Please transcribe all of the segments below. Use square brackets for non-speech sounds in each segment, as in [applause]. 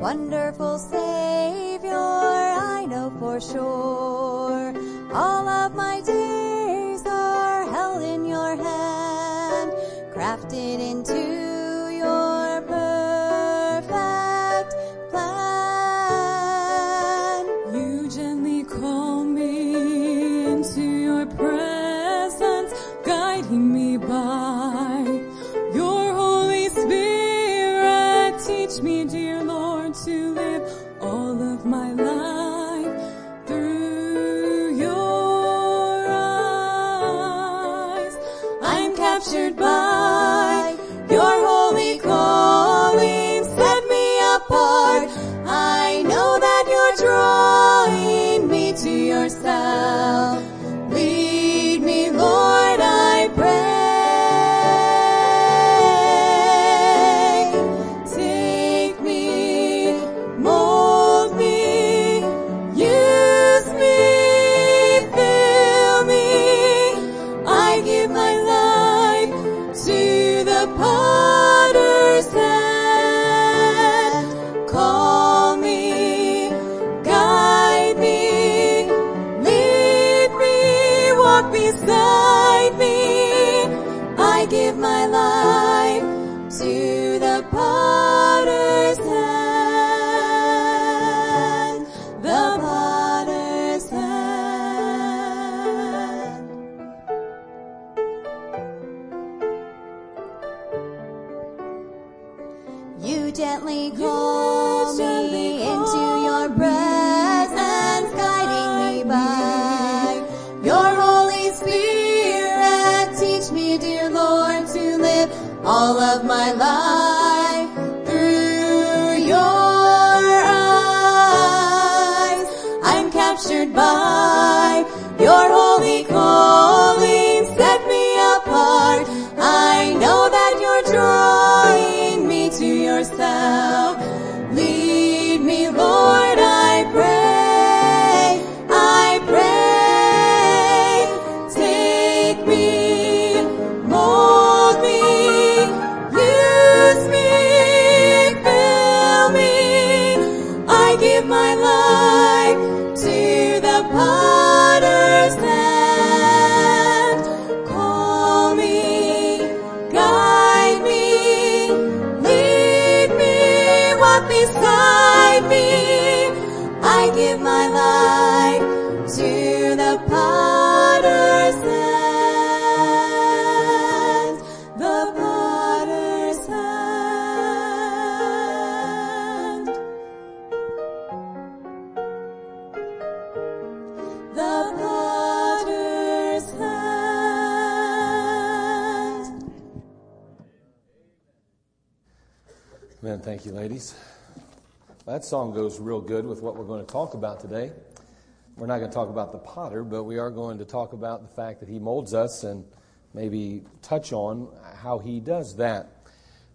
Wonderful Savior, I know for sure. Thank you, ladies. That song goes real good with what we're going to talk about today. We're not going to talk about the potter, but we are going to talk about the fact that he molds us and maybe touch on how he does that.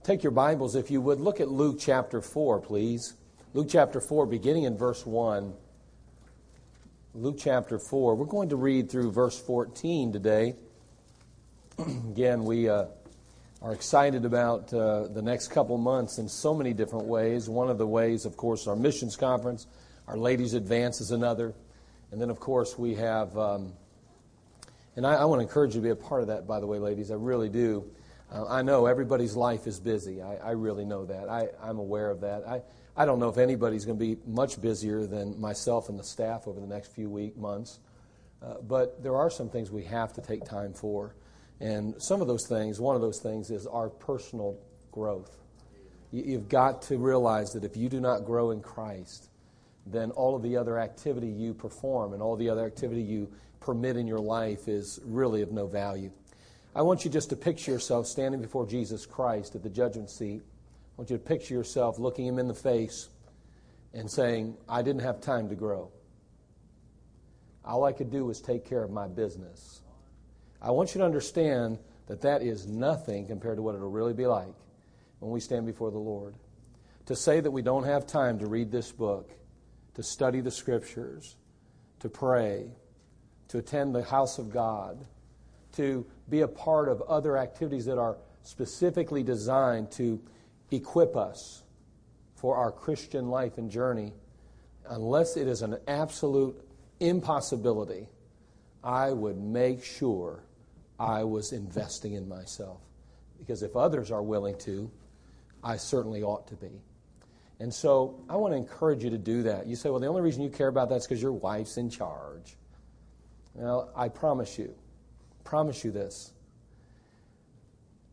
Take your Bibles, if you would, look at Luke chapter 4, please. Luke chapter 4, beginning in verse 1. Luke chapter 4. We're going to read through verse 14 today. [clears throat] Again, we uh, are excited about uh, the next couple months in so many different ways. One of the ways, of course, our missions conference, our ladies' advance is another. And then, of course, we have, um, and I, I want to encourage you to be a part of that, by the way, ladies. I really do. Uh, I know everybody's life is busy. I, I really know that. I, I'm aware of that. I, I don't know if anybody's going to be much busier than myself and the staff over the next few week, months. Uh, but there are some things we have to take time for. And some of those things, one of those things is our personal growth. You, you've got to realize that if you do not grow in Christ, then all of the other activity you perform and all the other activity you permit in your life is really of no value. I want you just to picture yourself standing before Jesus Christ at the judgment seat. I want you to picture yourself looking him in the face and saying, I didn't have time to grow. All I could do was take care of my business. I want you to understand that that is nothing compared to what it'll really be like when we stand before the Lord. To say that we don't have time to read this book, to study the scriptures, to pray, to attend the house of God, to be a part of other activities that are specifically designed to equip us for our Christian life and journey, unless it is an absolute impossibility, I would make sure I was investing in myself. Because if others are willing to, I certainly ought to be. And so I want to encourage you to do that. You say, well, the only reason you care about that is because your wife's in charge. Well, I promise you, promise you this.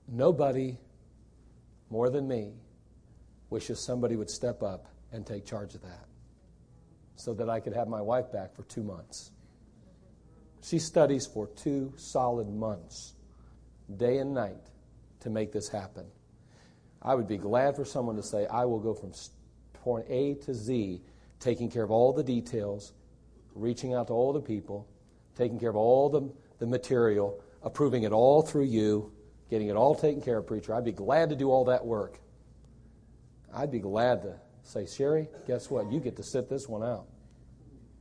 Nobody more than me wishes somebody would step up and take charge of that so that I could have my wife back for two months. She studies for two solid months, day and night, to make this happen. I would be glad for someone to say, I will go from point A to Z, taking care of all the details, reaching out to all the people, taking care of all the, the material, approving it all through you, getting it all taken care of, preacher. I'd be glad to do all that work. I'd be glad to say, Sherry, guess what? You get to sit this one out.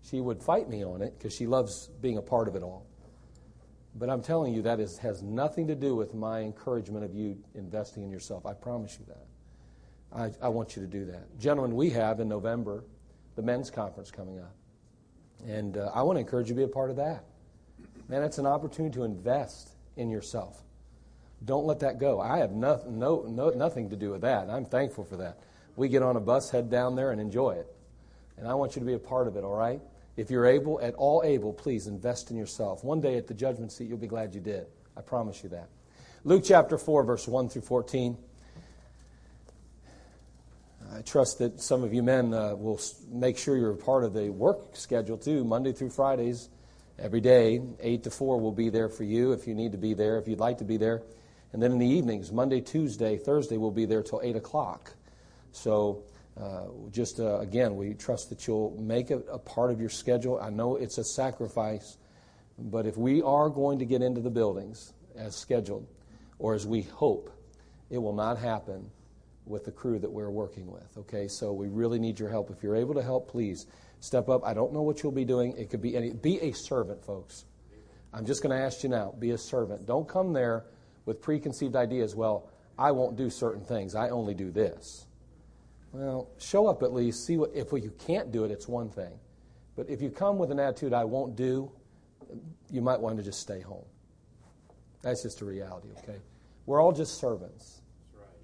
She would fight me on it because she loves being a part of it all. But I'm telling you, that is, has nothing to do with my encouragement of you investing in yourself. I promise you that. I, I want you to do that. Gentlemen, we have in November the men's conference coming up. And uh, I want to encourage you to be a part of that. Man, it's an opportunity to invest in yourself. Don't let that go. I have no, no, no, nothing to do with that. I'm thankful for that. We get on a bus, head down there, and enjoy it. And I want you to be a part of it, all right? If you're able, at all able, please invest in yourself. One day at the judgment seat, you'll be glad you did. I promise you that. Luke chapter 4, verse 1 through 14. I trust that some of you men uh, will make sure you're a part of the work schedule too, Monday through Fridays, every day. 8 to 4 will be there for you if you need to be there, if you'd like to be there. And then in the evenings, Monday, Tuesday, Thursday, we'll be there till 8 o'clock. So uh, just uh, again, we trust that you'll make it a part of your schedule. I know it's a sacrifice, but if we are going to get into the buildings as scheduled, or as we hope, it will not happen with the crew that we're working with. Okay, so we really need your help. If you're able to help, please step up. I don't know what you'll be doing. It could be any. Be a servant, folks. I'm just going to ask you now. Be a servant. Don't come there with preconceived ideas. Well, I won't do certain things. I only do this. Well, show up at least. See what if you can't do it, it's one thing. But if you come with an attitude, I won't do, you might want to just stay home. That's just a reality, okay? We're all just servants.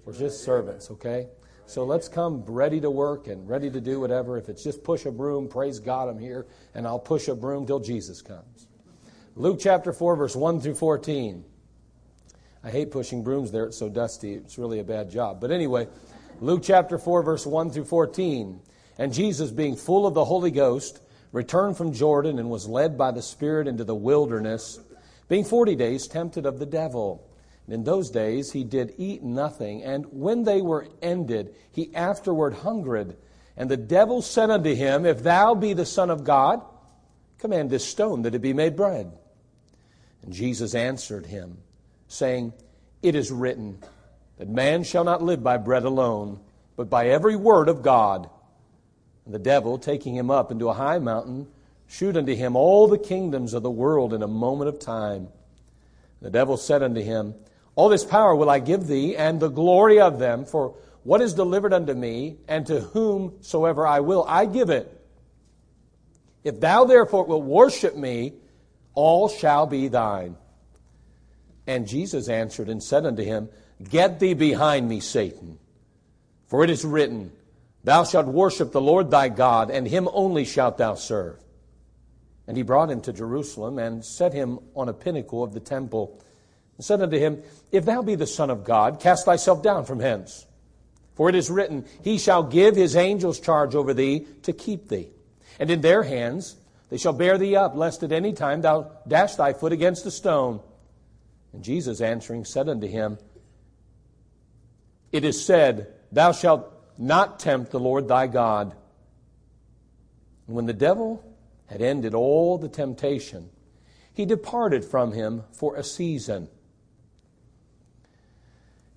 We're just servants, okay? So let's come ready to work and ready to do whatever. If it's just push a broom, praise God, I'm here, and I'll push a broom till Jesus comes. Luke chapter 4, verse 1 through 14. I hate pushing brooms there, it's so dusty. It's really a bad job. But anyway, Luke chapter 4, verse 1 through 14. And Jesus, being full of the Holy Ghost, returned from Jordan and was led by the Spirit into the wilderness, being forty days tempted of the devil. And in those days he did eat nothing, and when they were ended, he afterward hungered. And the devil said unto him, If thou be the Son of God, command this stone that it be made bread. And Jesus answered him, saying, It is written, that man shall not live by bread alone, but by every word of God. And the devil, taking him up into a high mountain, shewed unto him all the kingdoms of the world in a moment of time. The devil said unto him, All this power will I give thee, and the glory of them, for what is delivered unto me, and to whomsoever I will, I give it. If thou therefore wilt worship me, all shall be thine. And Jesus answered and said unto him, Get thee behind me, Satan. For it is written, Thou shalt worship the Lord thy God, and him only shalt thou serve. And he brought him to Jerusalem, and set him on a pinnacle of the temple, and said unto him, If thou be the Son of God, cast thyself down from hence. For it is written, He shall give his angels charge over thee to keep thee. And in their hands they shall bear thee up, lest at any time thou dash thy foot against a stone. And Jesus answering said unto him, it is said, Thou shalt not tempt the Lord thy God. And when the devil had ended all the temptation, he departed from him for a season.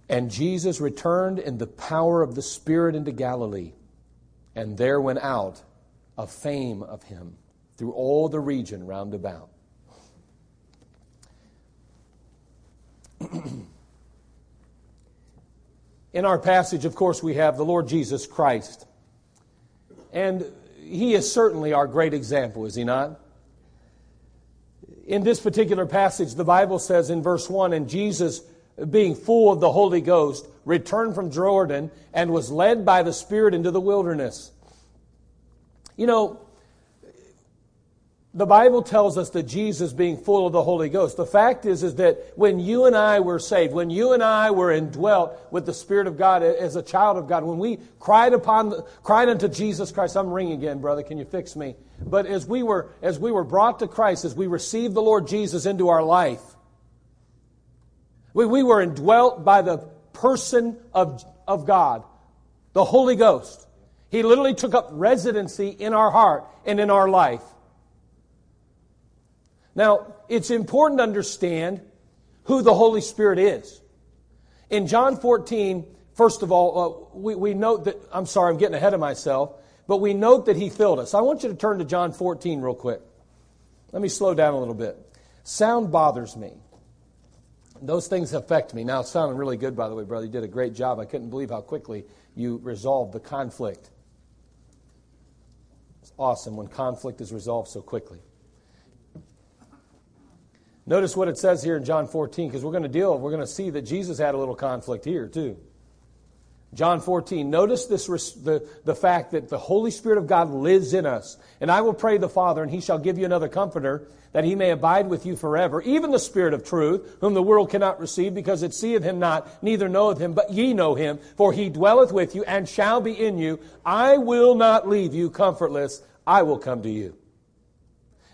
And Jesus returned in the power of the Spirit into Galilee, and there went out a fame of him through all the region round about. [clears throat] In our passage, of course, we have the Lord Jesus Christ. And he is certainly our great example, is he not? In this particular passage, the Bible says in verse 1 And Jesus, being full of the Holy Ghost, returned from Jordan and was led by the Spirit into the wilderness. You know, the Bible tells us that Jesus being full of the Holy Ghost. The fact is, is that when you and I were saved, when you and I were indwelt with the Spirit of God as a child of God, when we cried upon, cried unto Jesus Christ, I'm ringing again, brother, can you fix me? But as we were, as we were brought to Christ, as we received the Lord Jesus into our life, we, we were indwelt by the person of, of God, the Holy Ghost. He literally took up residency in our heart and in our life. Now, it's important to understand who the Holy Spirit is. In John 14, first of all, uh, we, we note that, I'm sorry, I'm getting ahead of myself, but we note that He filled us. I want you to turn to John 14 real quick. Let me slow down a little bit. Sound bothers me. Those things affect me. Now, it's sounding really good, by the way, brother. You did a great job. I couldn't believe how quickly you resolved the conflict. It's awesome when conflict is resolved so quickly. Notice what it says here in John 14, because we're going to deal, we're going to see that Jesus had a little conflict here too. John 14. Notice this, the, the fact that the Holy Spirit of God lives in us. And I will pray the Father, and he shall give you another comforter, that he may abide with you forever, even the Spirit of truth, whom the world cannot receive, because it seeth him not, neither knoweth him, but ye know him, for he dwelleth with you, and shall be in you. I will not leave you comfortless, I will come to you.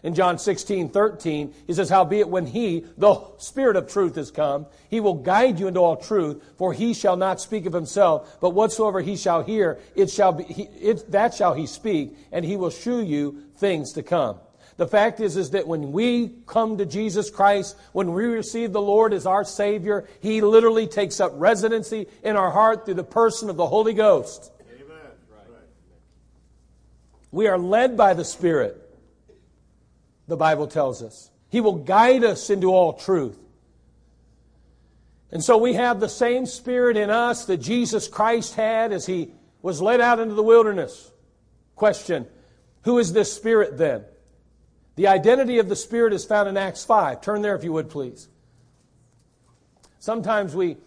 In John 16, 13, he says, Howbeit when he, the Spirit of truth, is come, he will guide you into all truth, for he shall not speak of himself, but whatsoever he shall hear, it shall be, he, it, that shall he speak, and he will shew you things to come. The fact is, is that when we come to Jesus Christ, when we receive the Lord as our Savior, He literally takes up residency in our heart through the person of the Holy Ghost. Amen. Right. We are led by the Spirit the Bible tells us. He will guide us into all truth. And so we have the same spirit in us that Jesus Christ had as he was led out into the wilderness. Question Who is this spirit then? The identity of the spirit is found in Acts 5. Turn there if you would, please. Sometimes we,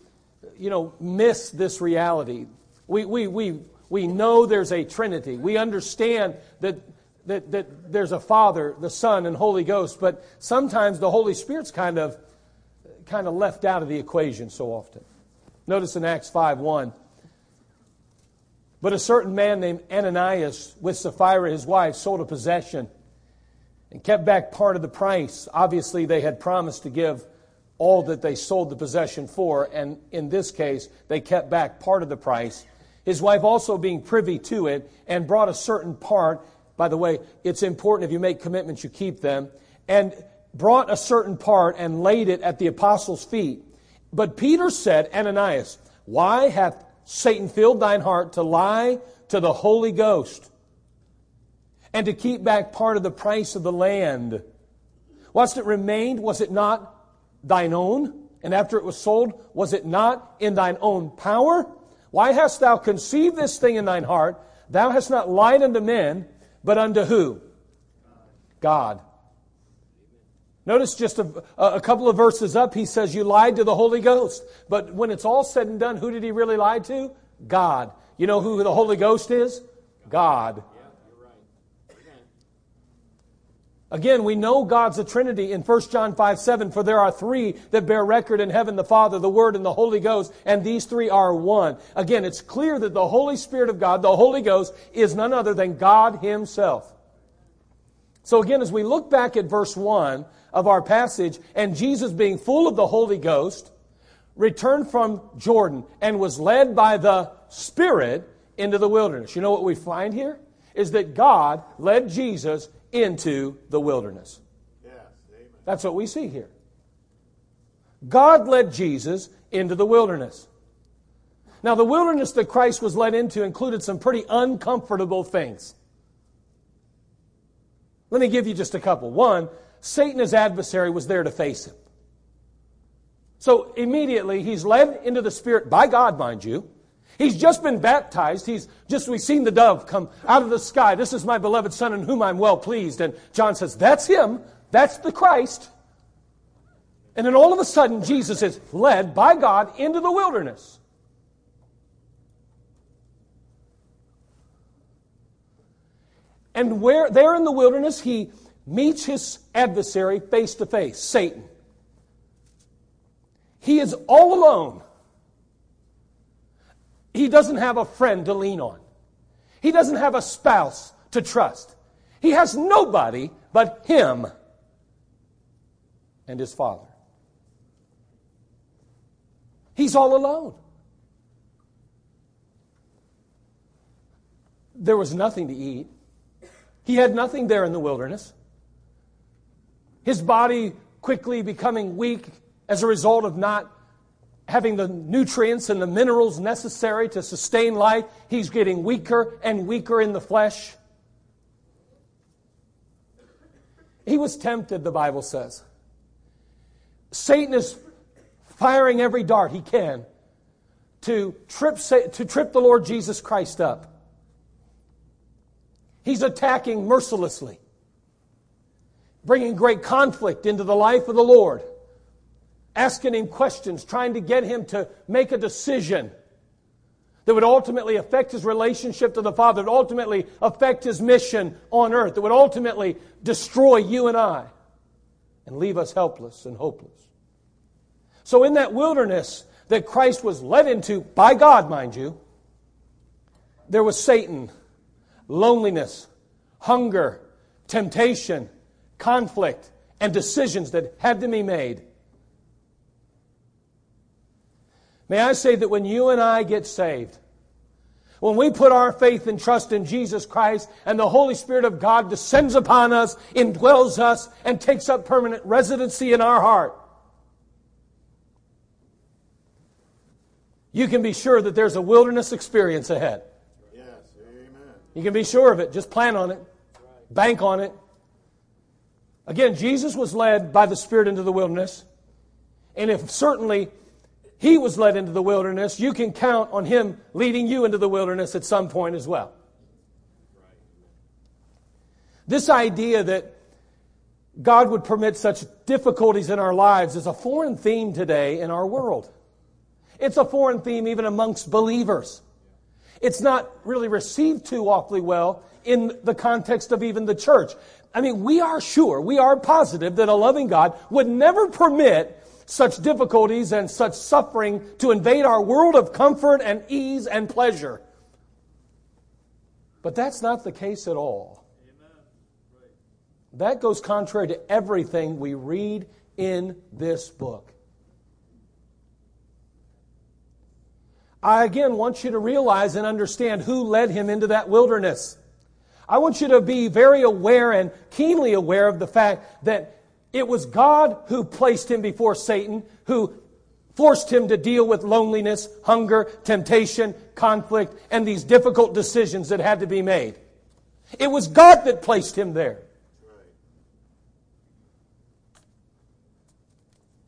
you know, miss this reality. We, we, we, we know there's a Trinity. We understand that that, that there's a Father, the Son, and Holy Ghost, but sometimes the Holy Spirit's kind of, kind of left out of the equation so often. Notice in Acts 5 1. But a certain man named Ananias, with Sapphira his wife, sold a possession and kept back part of the price. Obviously, they had promised to give all that they sold the possession for, and in this case, they kept back part of the price. His wife also being privy to it, and brought a certain part by the way, it's important if you make commitments, you keep them. And brought a certain part and laid it at the apostles' feet. But Peter said, Ananias, why hath Satan filled thine heart to lie to the Holy Ghost and to keep back part of the price of the land? Whilst it remained, was it not thine own? And after it was sold, was it not in thine own power? Why hast thou conceived this thing in thine heart? Thou hast not lied unto men, but unto who? God. Notice just a, a, couple of verses up, he says, You lied to the Holy Ghost. But when it's all said and done, who did he really lie to? God. You know who the Holy Ghost is? God. Again, we know God's a Trinity in 1 John 5 7, for there are three that bear record in heaven the Father, the Word, and the Holy Ghost, and these three are one. Again, it's clear that the Holy Spirit of God, the Holy Ghost, is none other than God Himself. So again, as we look back at verse 1 of our passage, and Jesus being full of the Holy Ghost, returned from Jordan and was led by the Spirit into the wilderness. You know what we find here? Is that God led Jesus into the wilderness. Yes, That's what we see here. God led Jesus into the wilderness. Now, the wilderness that Christ was led into included some pretty uncomfortable things. Let me give you just a couple. One, Satan, his adversary, was there to face him. So immediately, he's led into the Spirit by God, mind you, He's just been baptized. He's just, we've seen the dove come out of the sky. This is my beloved Son in whom I'm well pleased. And John says, That's him. That's the Christ. And then all of a sudden, Jesus is led by God into the wilderness. And where there in the wilderness, he meets his adversary face to face, Satan. He is all alone. He doesn't have a friend to lean on. He doesn't have a spouse to trust. He has nobody but him and his father. He's all alone. There was nothing to eat. He had nothing there in the wilderness. His body quickly becoming weak as a result of not having the nutrients and the minerals necessary to sustain life. He's getting weaker and weaker in the flesh. He was tempted, the Bible says. Satan is firing every dart he can to trip, to trip the Lord Jesus Christ up. He's attacking mercilessly, bringing great conflict into the life of the Lord, asking him questions, trying to get him to make a decision that would ultimately affect his relationship to the Father, that would ultimately affect his mission on earth, that would ultimately destroy you and I and leave us helpless and hopeless. So, in that wilderness that Christ was led into, by God, mind you, there was Satan loneliness, hunger, temptation, conflict, and decisions that had to be made. May I say that when you and I get saved, when we put our faith and trust in Jesus Christ and the Holy Spirit of God descends upon us, indwells us, and takes up permanent residency in our heart, you can be sure that there's a wilderness experience ahead. Yes, amen. You can be sure of it. Just plan on it, bank on it. Again, Jesus was led by the Spirit into the wilderness. And if certainly he was led into the wilderness, you can count on him leading you into the wilderness at some point as well. This idea that God would permit such difficulties in our lives is a foreign theme today in our world. It's a foreign theme even amongst believers. It's not really received too awfully well in the context of even the church. I mean, we are sure, we are positive that a loving God would never permit such difficulties and such suffering to invade our world of comfort and ease and pleasure. But that's not the case at all. That goes contrary to everything we read in this book. I again want you to realize and understand who led him into that wilderness. I want you to be very aware and keenly aware of the fact that it was God who placed him before Satan, who forced him to deal with loneliness, hunger, temptation, conflict, and these difficult decisions that had to be made. It was God that placed him there.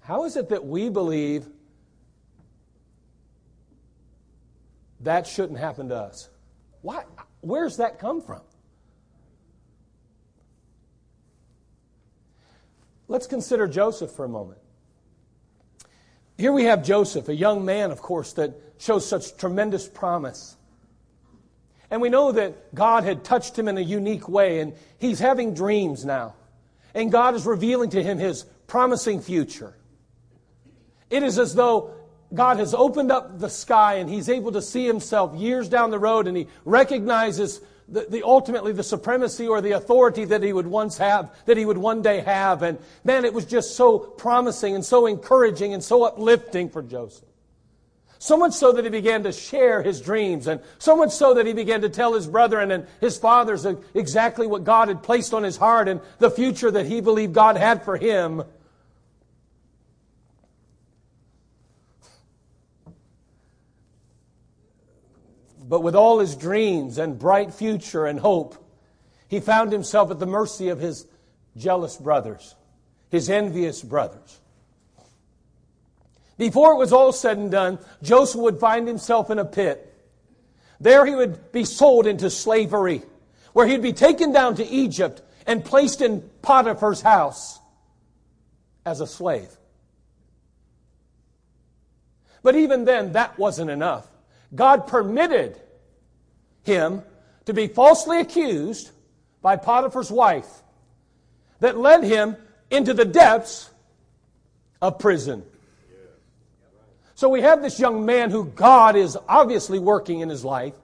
How is it that we believe that shouldn't happen to us. Why? Where's that come from? Let's consider Joseph for a moment. Here we have Joseph, a young man, of course, that shows such tremendous promise. And we know that God had touched him in a unique way, and he's having dreams now. And God is revealing to him his promising future. It is as though God has opened up the sky and he's able to see himself years down the road and he recognizes the, the, ultimately the supremacy or the authority that he would once have, that he would one day have. And man, it was just so promising and so encouraging and so uplifting for Joseph. So much so that he began to share his dreams, and so much so that he began to tell his brethren and his fathers exactly what God had placed on his heart and the future that he believed God had for him. But with all his dreams and bright future and hope, he found himself at the mercy of his jealous brothers, his envious brothers. Before it was all said and done, Joseph would find himself in a pit. There he would be sold into slavery, where he'd be taken down to Egypt and placed in Potiphar's house as a slave. But even then, that wasn't enough. God permitted him to be falsely accused by Potiphar's wife that led him into the depths of prison. So we have this young man who God is obviously working in his life.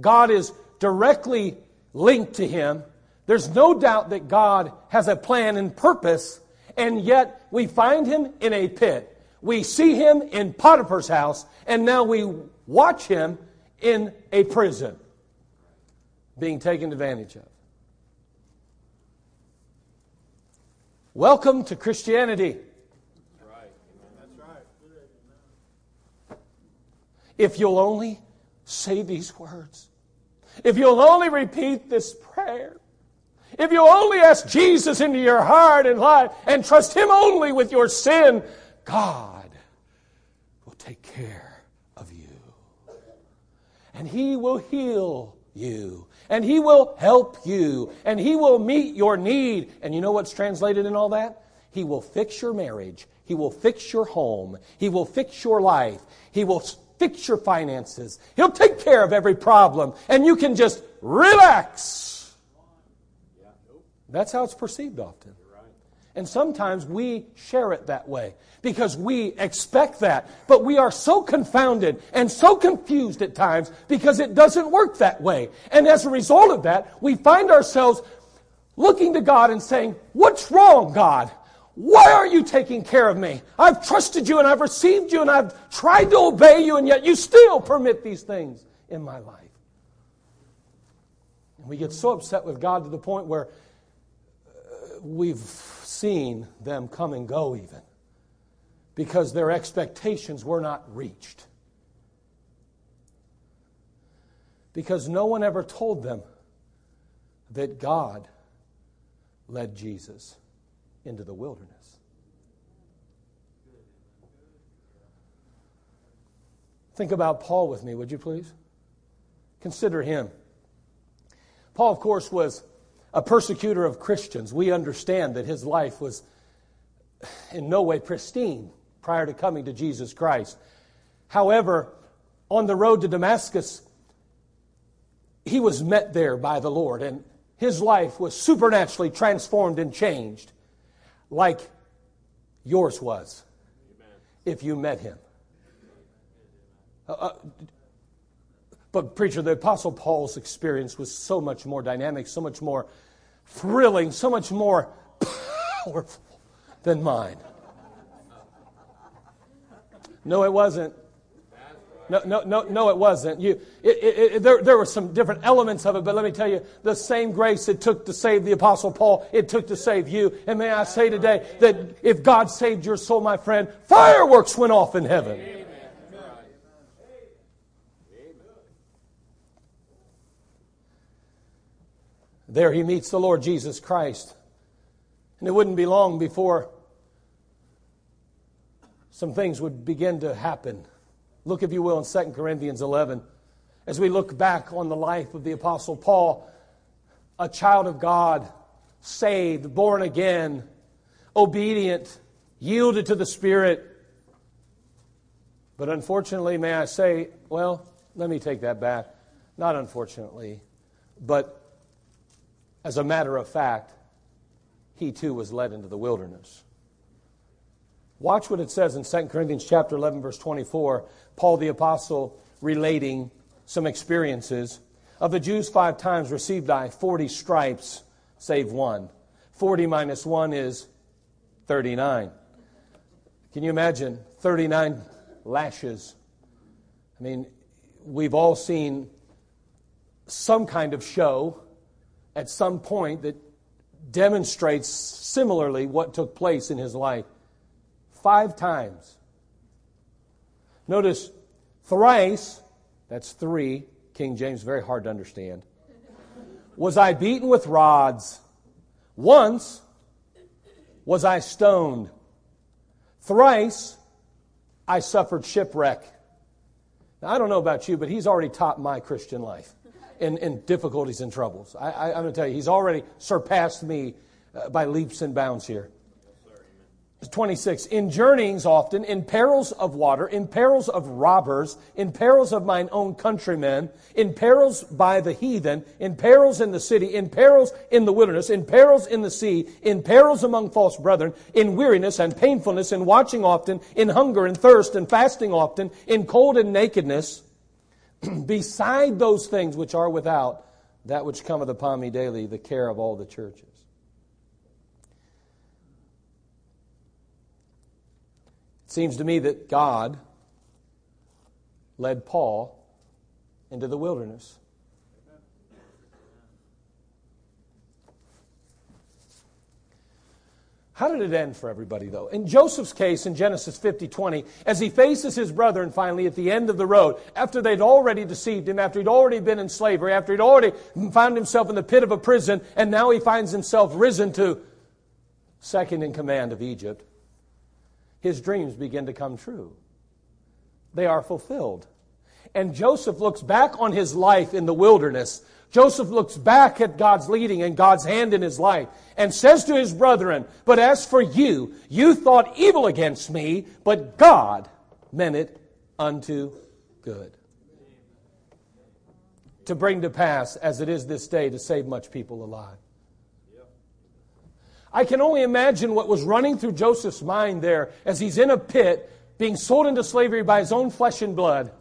God is directly linked to him. There's no doubt that God has a plan and purpose, and yet we find him in a pit. We see him in Potiphar's house, and now we watch him in a prison being taken advantage of. Welcome to Christianity. If you'll only say these words, if you'll only repeat this prayer, if you only ask Jesus into your heart and life and trust Him only with your sin, God will take care of you. And He will heal you. And He will help you. And He will meet your need. And you know what's translated in all that? He will fix your marriage. He will fix your home. He will fix your life. He will fix your finances. He'll take care of every problem. And you can just relax. That's how it's perceived often. And sometimes we share it that way because we expect that. But we are so confounded and so confused at times because it doesn't work that way. And as a result of that, we find ourselves looking to God and saying, What's wrong, God? Why are you taking care of me? I've trusted you and I've received you and I've tried to obey you, and yet you still permit these things in my life. And we get so upset with God to the point where we've seen them come and go, even because their expectations were not reached. Because no one ever told them that God led Jesus into the wilderness. Think about Paul with me, would you please? Consider him. Paul, of course, was a persecutor of Christians. We understand that his life was in no way pristine prior to coming to Jesus Christ. However, on the road to Damascus, he was met there by the Lord, and his life was supernaturally transformed and changed like yours was if you met him. Uh, uh, but, preacher, the Apostle Paul's experience was so much more dynamic, so much more thrilling, so much more powerful than mine. No, it wasn't. No, no, no, no, it wasn't. You, it, it, it, there, there were some different elements of it, but let me tell you, the same grace it took to save the Apostle Paul, it took to save you. And may I say today that if God saved your soul, my friend, fireworks went off in heaven. There he meets the Lord Jesus Christ. And it wouldn't be long before some things would begin to happen. Look, if you will, in 2 Corinthians 11. As we look back on the life of the Apostle Paul, a child of God, saved, born again, obedient, yielded to the Spirit. But unfortunately, may I say, well, let me take that back. Not unfortunately, but as a matter of fact, he too was led into the wilderness. Watch what it says in 2 Corinthians chapter 11 verse 24. Paul the apostle relating some experiences. Of the Jews five times received I 40 stripes save one. 40 minus 1 is 39. Can you imagine 39 lashes? I mean, we've all seen some kind of show at some point that demonstrates similarly what took place in his life. Five times. Notice thrice, that's three, King James, very hard to understand. Was I beaten with rods? Once was I stoned. Thrice I suffered shipwreck. Now, I don't know about you, but he's already topped my Christian life in, in difficulties and troubles. I, I, I'm going to tell you, he's already surpassed me uh, by leaps and bounds here. 26. In journeyings often, in perils of water, in perils of robbers, in perils of mine own countrymen, in perils by the heathen, in perils in the city, in perils in the wilderness, in perils in the sea, in perils among false brethren, in weariness and painfulness, in watching often, in hunger and thirst, and fasting often, in cold and nakedness, [clears throat] beside those things which are without, that which cometh upon me daily, the care of all the churches. It seems to me that God led Paul into the wilderness. How did it end for everybody, though? In Joseph's case, in Genesis 50 20, as he faces his brethren finally at the end of the road, after they'd already deceived him, after he'd already been in slavery, after he'd already found himself in the pit of a prison, and now he finds himself risen to second in command of Egypt, his dreams begin to come true. They are fulfilled. And Joseph looks back on his life in the wilderness. Joseph looks back at God's leading and God's hand in his life and says to his brethren, But as for you, you thought evil against me, but God meant it unto good. To bring to pass, as it is this day, to save much people alive. I can only imagine what was running through Joseph's mind there as he's in a pit being sold into slavery by his own flesh and blood.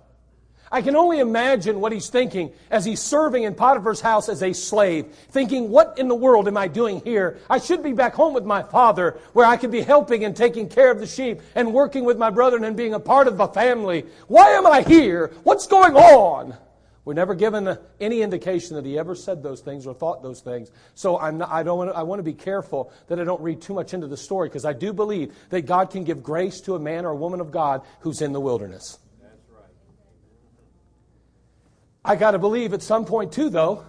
I can only imagine what he's thinking as he's serving in Potiphar's house as a slave, thinking, What in the world am I doing here? I should be back home with my father, where I could be helping and taking care of the sheep and working with my brethren and being a part of the family. Why am I here? What's going on? We're never given any indication that he ever said those things or thought those things. So I'm not, I, don't want to, I want to be careful that I don't read too much into the story because I do believe that God can give grace to a man or a woman of God who's in the wilderness. That's right. I got to believe at some point, too, though,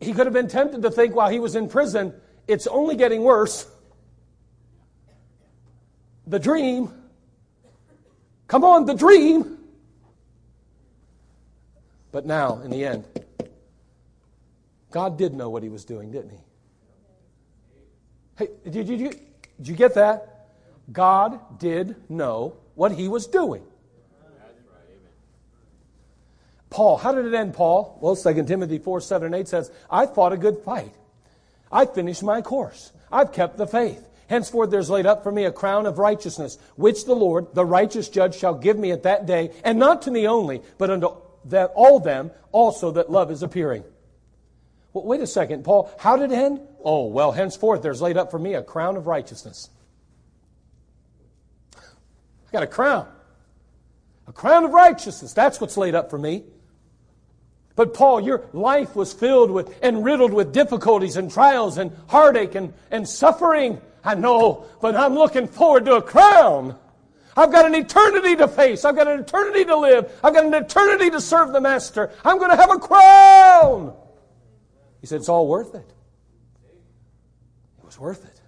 he could have been tempted to think while he was in prison, it's only getting worse. The dream. Come on, the dream. But now, in the end, God did know what he was doing, didn't he? Hey, did you, did you get that? God did know what he was doing. Paul, how did it end, Paul? Well, 2 Timothy 4 7 and 8 says, I fought a good fight. I finished my course. I've kept the faith. Henceforth there's laid up for me a crown of righteousness, which the Lord, the righteous judge, shall give me at that day, and not to me only, but unto that all them also that love is appearing. Well, wait a second, Paul. How did it end? Oh, well, henceforth there's laid up for me a crown of righteousness. I got a crown. A crown of righteousness. That's what's laid up for me. But Paul, your life was filled with and riddled with difficulties and trials and heartache and, and suffering. I know, but I'm looking forward to a crown. I've got an eternity to face. I've got an eternity to live. I've got an eternity to serve the Master. I'm going to have a crown. He said, It's all worth it. It was worth it.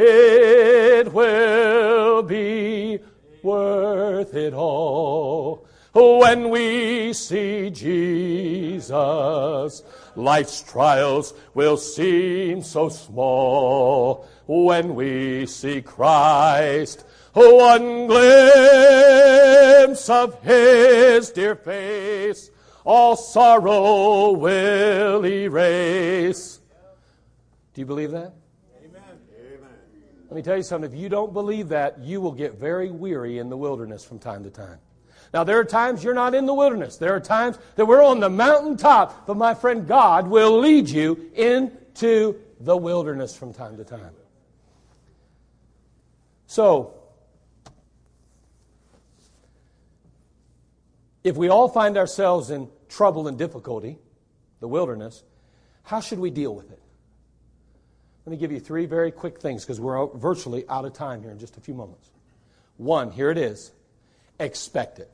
It will be worth it all when we see Jesus. Life's trials will seem so small when we see Christ one glimpse of his dear face, all sorrow will erase. Do you believe that? Amen. Let me tell you something. If you don't believe that, you will get very weary in the wilderness from time to time. Now, there are times you're not in the wilderness. There are times that we're on the mountaintop. But my friend, God will lead you into the wilderness from time to time. So, If we all find ourselves in trouble and difficulty, the wilderness, how should we deal with it? Let me give you three very quick things because we're virtually out of time here in just a few moments. One, here it is expect it.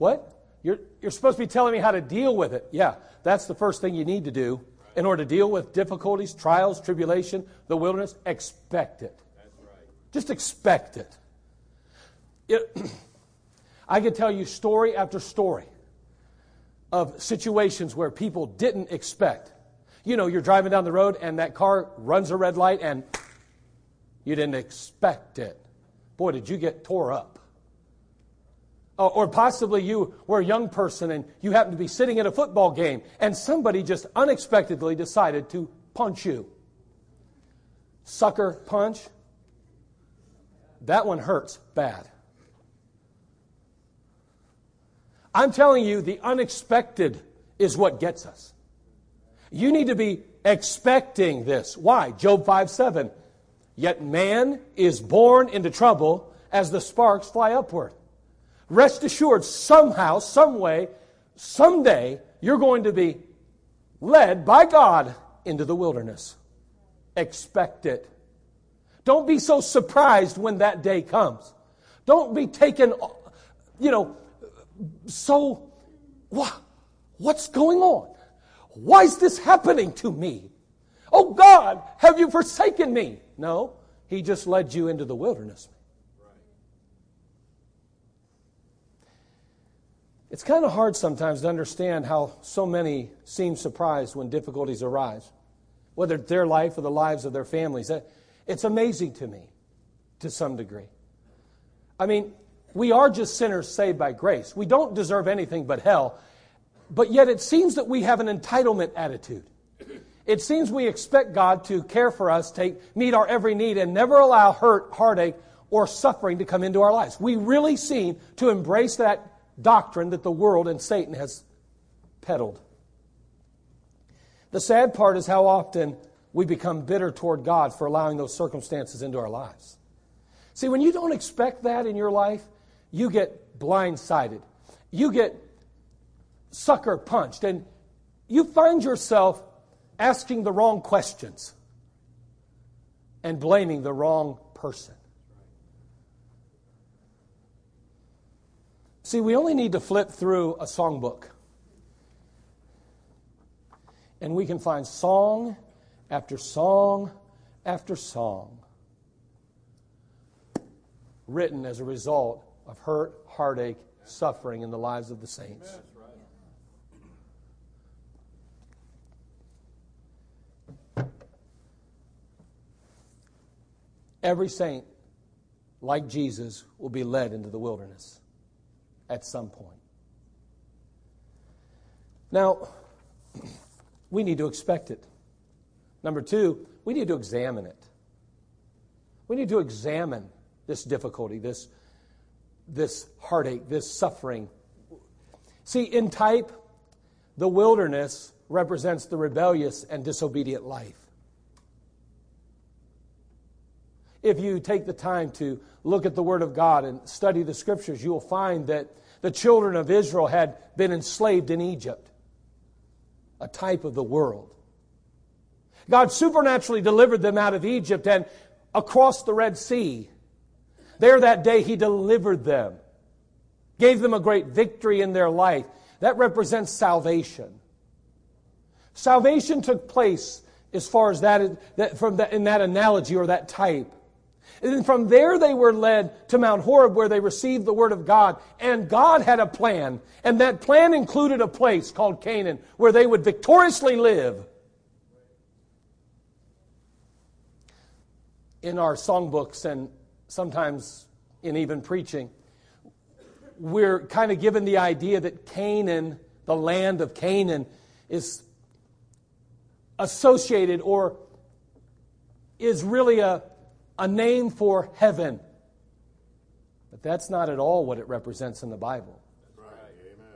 What? You're, you're supposed to be telling me how to deal with it. Yeah, that's the first thing you need to do in order to deal with difficulties, trials, tribulation, the wilderness. Expect it. Right. Just expect it. it [clears throat] I could tell you story after story of situations where people didn't expect. You know, you're driving down the road and that car runs a red light and you didn't expect it. Boy, did you get tore up. Uh, or possibly you were a young person and you happened to be sitting at a football game and somebody just unexpectedly decided to punch you. Sucker punch. That one hurts bad. I'm telling you, the unexpected is what gets us. You need to be expecting this. Why? Job 5 7. Yet man is born into trouble as the sparks fly upward. Rest assured, somehow, some way, someday, you're going to be led by God into the wilderness. Expect it. Don't be so surprised when that day comes. Don't be taken, you know, so, what, what's going on? Why is this happening to me? Oh God, have you forsaken me? No, He just led you into the wilderness. It's kind of hard sometimes to understand how so many seem surprised when difficulties arise, whether it's their life or the lives of their families. It's amazing to me to some degree. I mean, we are just sinners saved by grace. We don't deserve anything but hell. But yet it seems that we have an entitlement attitude. It seems we expect God to care for us, take, meet our every need, and never allow hurt, heartache, or suffering to come into our lives. We really seem to embrace that doctrine that the world and Satan has peddled. The sad part is how often we become bitter toward God for allowing those circumstances into our lives. See, when you don't expect that in your life, you get blindsided. You get sucker punched. And you find yourself asking the wrong questions and blaming the wrong person. See, we only need to flip through a songbook. And we can find song after song after song written as a result of hurt, heartache, suffering in the lives of the saints. Every saint, like Jesus, will be led into the wilderness at some point. Now, we need to expect it. Number two, we need to examine it. We need to examine this difficulty, this this heartache, this suffering. See, in type, the wilderness represents the rebellious and disobedient life. If you take the time to look at the Word of God and study the Scriptures, you will find that the children of Israel had been enslaved in Egypt, a type of the world. God supernaturally delivered them out of Egypt and across the Red Sea there that day, He delivered them, gave them a great victory in their life. That represents salvation. Salvation took place as far as that, that from that, in that analogy or that type. And then from there they were led to Mount Horeb where they received the Word of God. And God had a plan. And that plan included a place called Canaan where they would victoriously live. In our songbooks and sometimes in even preaching, we're kind of given the idea that Canaan, the land of Canaan, is associated or is really a, a name for heaven. But that's not at all what it represents in the Bible. Right. Amen.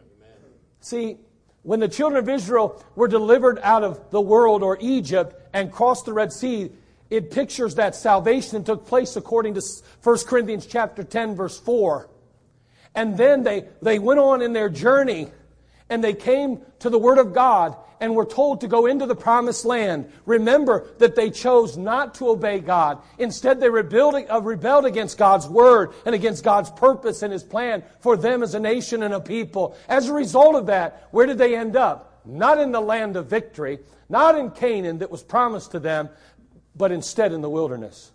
See, when the children of Israel were delivered out of the world or Egypt and crossed the Red Sea, it pictures that salvation took place according to 1 Corinthians chapter 10 verse 4. And then they, they went on in their journey and they came to the Word of God and were told to go into the promised land. Remember that they chose not to obey God. Instead, they rebelled, uh, rebelled against God's Word and against God's purpose and His plan for them as a nation and a people. As a result of that, where did they end up? Not in the land of victory, not in Canaan that was promised to them, but instead in the wilderness.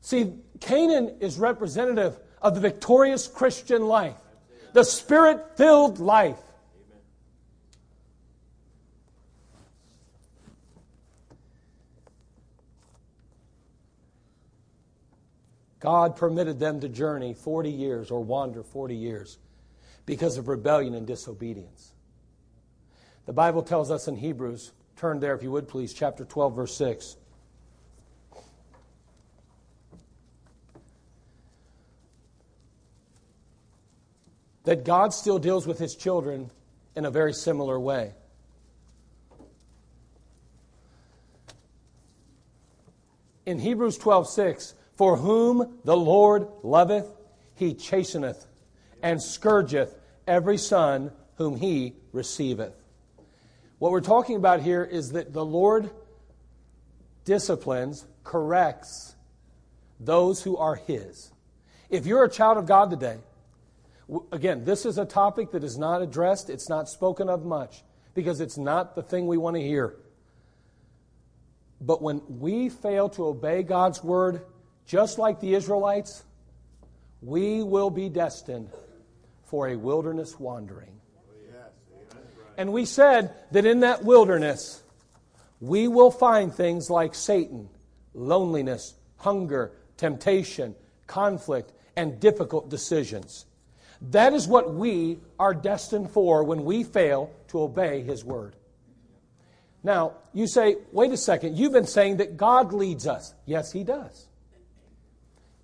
See, Canaan is representative of the victorious Christian life, the spirit filled life. God permitted them to journey 40 years or wander 40 years because of rebellion and disobedience. The Bible tells us in Hebrews, turn there if you would please, chapter 12, verse 6. That God still deals with his children in a very similar way. In Hebrews 12, 6, for whom the Lord loveth, he chasteneth, and scourgeth every son whom he receiveth. What we're talking about here is that the Lord disciplines, corrects those who are his. If you're a child of God today, again, this is a topic that is not addressed, it's not spoken of much, because it's not the thing we want to hear. But when we fail to obey God's word, just like the Israelites, we will be destined for a wilderness wandering. And we said that in that wilderness, we will find things like Satan, loneliness, hunger, temptation, conflict, and difficult decisions. That is what we are destined for when we fail to obey His word. Now, you say, wait a second, you've been saying that God leads us. Yes, He does.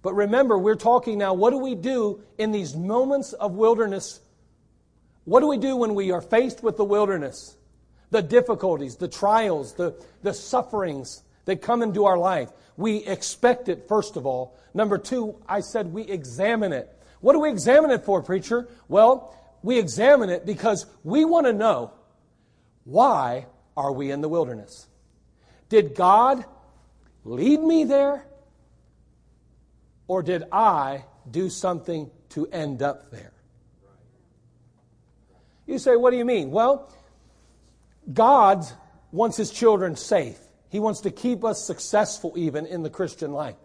But remember, we're talking now, what do we do in these moments of wilderness? What do we do when we are faced with the wilderness? The difficulties, the trials, the, the sufferings that come into our life. We expect it, first of all. Number two, I said we examine it. What do we examine it for, preacher? Well, we examine it because we want to know why are we in the wilderness? Did God lead me there? Or did I do something to end up there? You say, what do you mean? Well, God wants his children safe. He wants to keep us successful even in the Christian life.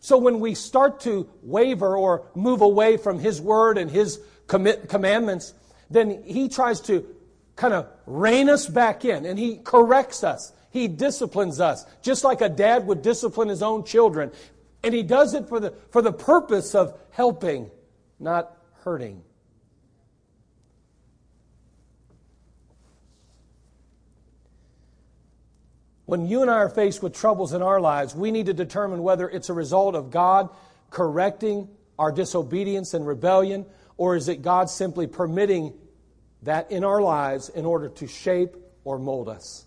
So when we start to waver or move away from his word and his commandments, then he tries to kind of rein us back in and he corrects us. He disciplines us, just like a dad would discipline his own children. And he does it for the, for the purpose of helping, not hurting. When you and I are faced with troubles in our lives, we need to determine whether it's a result of God correcting our disobedience and rebellion, or is it God simply permitting that in our lives in order to shape or mold us?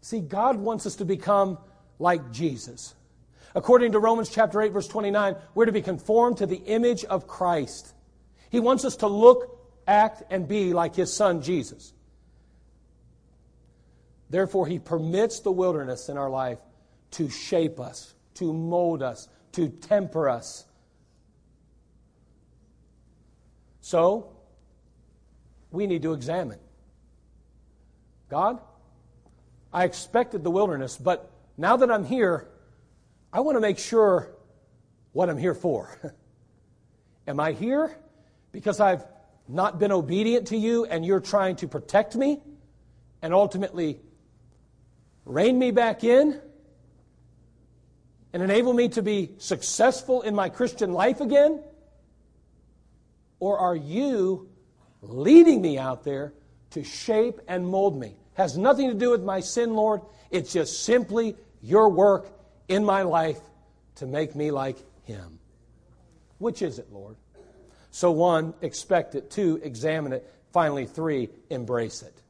See, God wants us to become like Jesus. According to Romans chapter 8 verse 29, we're to be conformed to the image of Christ. He wants us to look, act, and be like his son Jesus. Therefore, he permits the wilderness in our life to shape us, to mold us, to temper us. So, we need to examine. God, I expected the wilderness, but now that I'm here, I want to make sure what I'm here for. [laughs] Am I here because I've not been obedient to you and you're trying to protect me and ultimately rein me back in and enable me to be successful in my Christian life again? Or are you leading me out there to shape and mold me? Has nothing to do with my sin, Lord. It's just simply your work in my life to make me like Him. Which is it, Lord? So, one, expect it. Two, examine it. Finally, three, embrace it.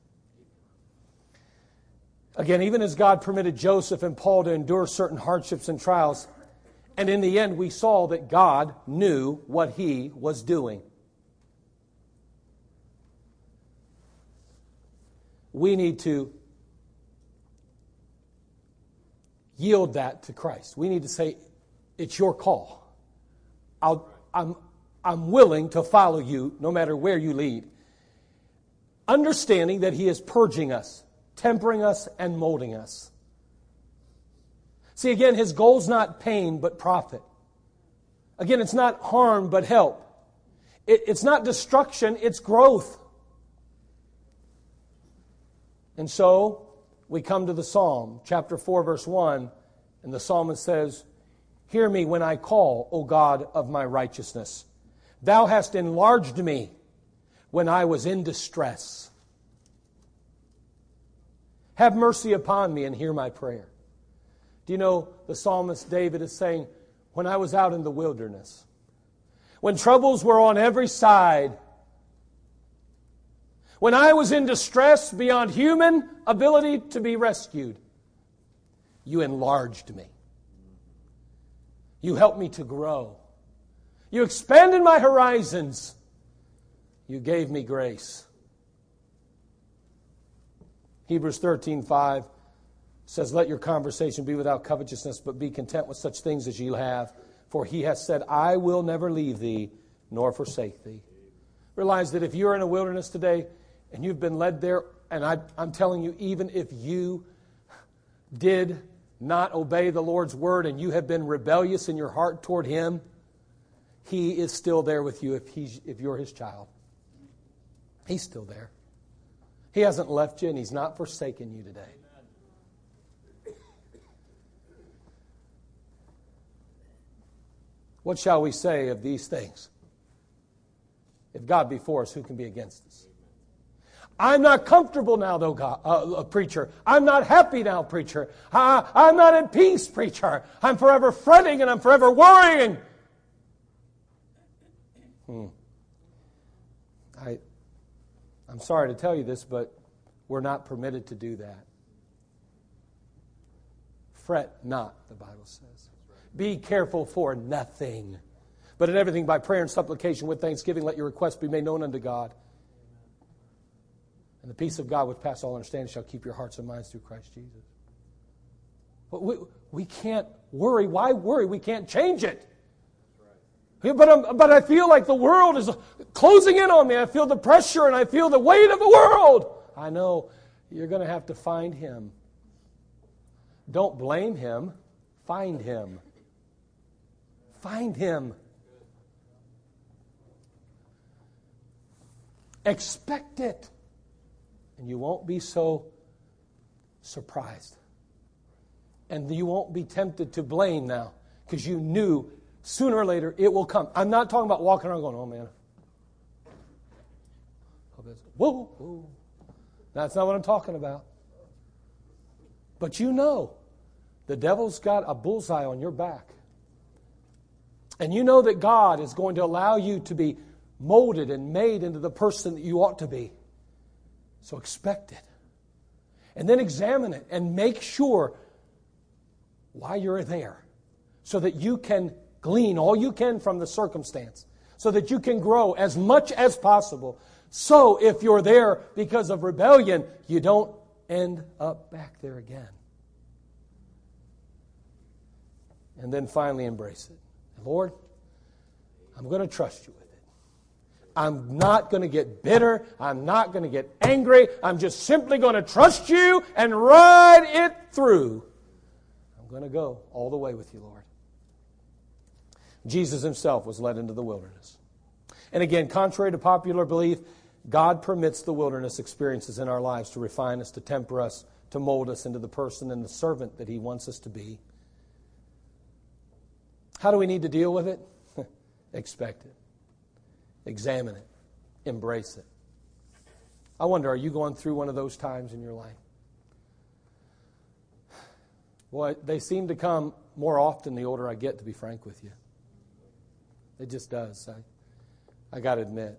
Again, even as God permitted Joseph and Paul to endure certain hardships and trials, and in the end, we saw that God knew what he was doing. We need to yield that to Christ. We need to say, It's your call. i I'm, I'm willing to follow you no matter where you lead. Understanding that He is purging us, tempering us, and molding us. See, again, his goal's not pain, but profit. Again, it's not harm, but help. It, it's not destruction, it's growth. And so, we come to the Psalm, chapter 4, verse 1, and the psalmist says, Hear me when I call, O God of my righteousness. Thou hast enlarged me when I was in distress. Have mercy upon me and hear my prayer. Do you know the psalmist David is saying, When I was out in the wilderness, when troubles were on every side, when I was in distress beyond human ability to be rescued, you enlarged me. You helped me to grow. You expanded my horizons. You gave me grace. Hebrews 13, 5 says, Let your conversation be without covetousness, but be content with such things as ye have. For he has said, I will never leave thee nor forsake thee. Realize that if you're in a wilderness today and you've been led there, and I, am telling you, even if you did not obey the Lord's word and you have been rebellious in your heart toward him, he is still there with you if, he's, if you're his child. He's still there. He hasn't left you and He's not forsaken you today. What shall we say of these things? If God be for us, who can be against us? I'm not comfortable now, though, God, uh, preacher. I'm not happy now, preacher. I, I'm not at peace, preacher. I'm forever fretting and I'm forever worrying. Hmm. I, I'm sorry to tell you this, but we're not permitted to do that. Fret not, the Bible says. Be careful for nothing. But in everything by prayer and supplication with thanksgiving, let your requests be made known unto God. And the peace of God, which passes all understanding, shall keep your hearts and minds through Christ Jesus. But we, we can't worry. Why worry? We can't change it. But, I'm, but I feel like the world is closing in on me. I feel the pressure and I feel the weight of the world. I know you're going to have to find him. Don't blame him, find him. Find him. Expect it. And you won't be so surprised. And you won't be tempted to blame now because you knew Sooner or later, it will come. I'm not talking about walking around going, oh man. Whoa, whoa. That's not what I'm talking about. But you know, the devil's got a bullseye on your back. And you know that God is going to allow you to be molded and made into the person that you ought to be. So expect it. And then examine it and make sure why you're there so that you can Glean all you can from the circumstance so that you can grow as much as possible. So if you're there because of rebellion, you don't end up back there again. And then finally embrace it. Lord, I'm going to trust you with it. I'm not going to get bitter. I'm not going to get angry. I'm just simply going to trust you and ride it through. I'm going to go all the way with you, Lord. Jesus himself was led into the wilderness. And again, contrary to popular belief, God permits the wilderness experiences in our lives to refine us, to temper us, to mold us into the person and the servant that he wants us to be. How do we need to deal with it? [laughs] Expect it, examine it, embrace it. I wonder, are you going through one of those times in your life? Well, they seem to come more often the older I get, to be frank with you. It just does. I, I got to admit.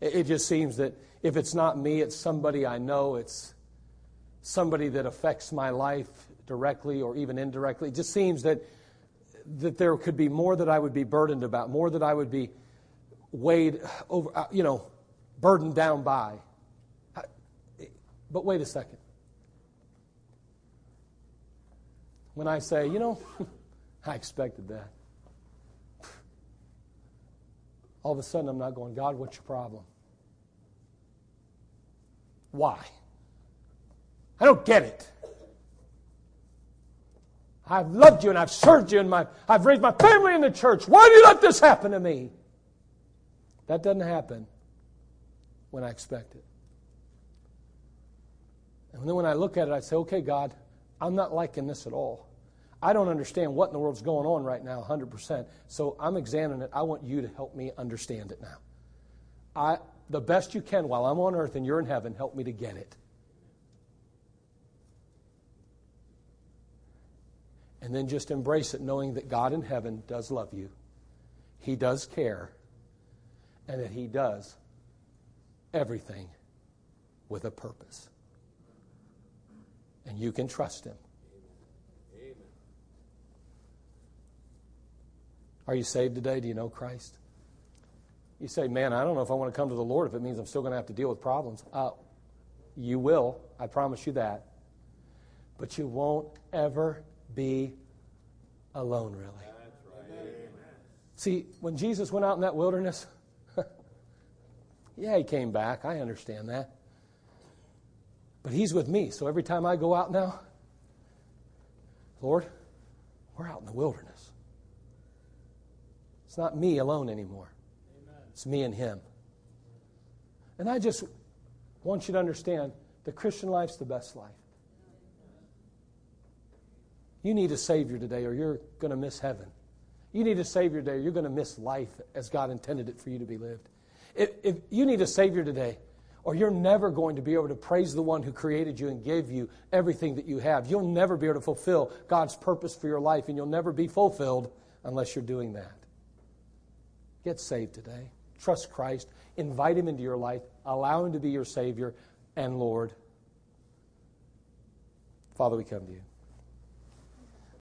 It, it just seems that if it's not me, it's somebody I know, it's somebody that affects my life directly or even indirectly. It just seems that, that there could be more that I would be burdened about, more that I would be weighed over, uh, you know, burdened down by. But wait a second. When I say, you know, [laughs] I expected that all of a sudden I'm not going, God, what's your problem? Why? I don't get it. I've loved you and I've served you and my, I've raised my family in the church. Why do you let this happen to me? That doesn't happen when I expect it. And then when I look at it, I say, okay, God, I'm not liking this at all. I don't understand what in the world's going on right now 100%. So I'm examining it. I want you to help me understand it now. I, the best you can while I'm on earth and you're in heaven, help me to get it. And then just embrace it, knowing that God in heaven does love you, He does care, and that He does everything with a purpose. And you can trust Him. Are you saved today? Do you know Christ? You say, man, I don't know if I want to come to the Lord if it means I'm still going to have to deal with problems. Uh, you will. I promise you that. But you won't ever be alone, really. See, when Jesus went out in that wilderness, [laughs] yeah, he came back. I understand that. But he's with me. So every time I go out now, Lord, we're out in the wilderness. It's not me alone anymore. It's me and him. And I just want you to understand the Christian life's the best life. You need a Savior today, or you're going to miss heaven. You need a Savior today, or you're going to miss life as God intended it for you to be lived. If, if you need a Savior today, or you're never going to be able to praise the one who created you and gave you everything that you have. You'll never be able to fulfill God's purpose for your life, and you'll never be fulfilled unless you're doing that. Get saved today. Trust Christ. Invite Him into your life. Allow Him to be your Savior and Lord. Father, we come to you.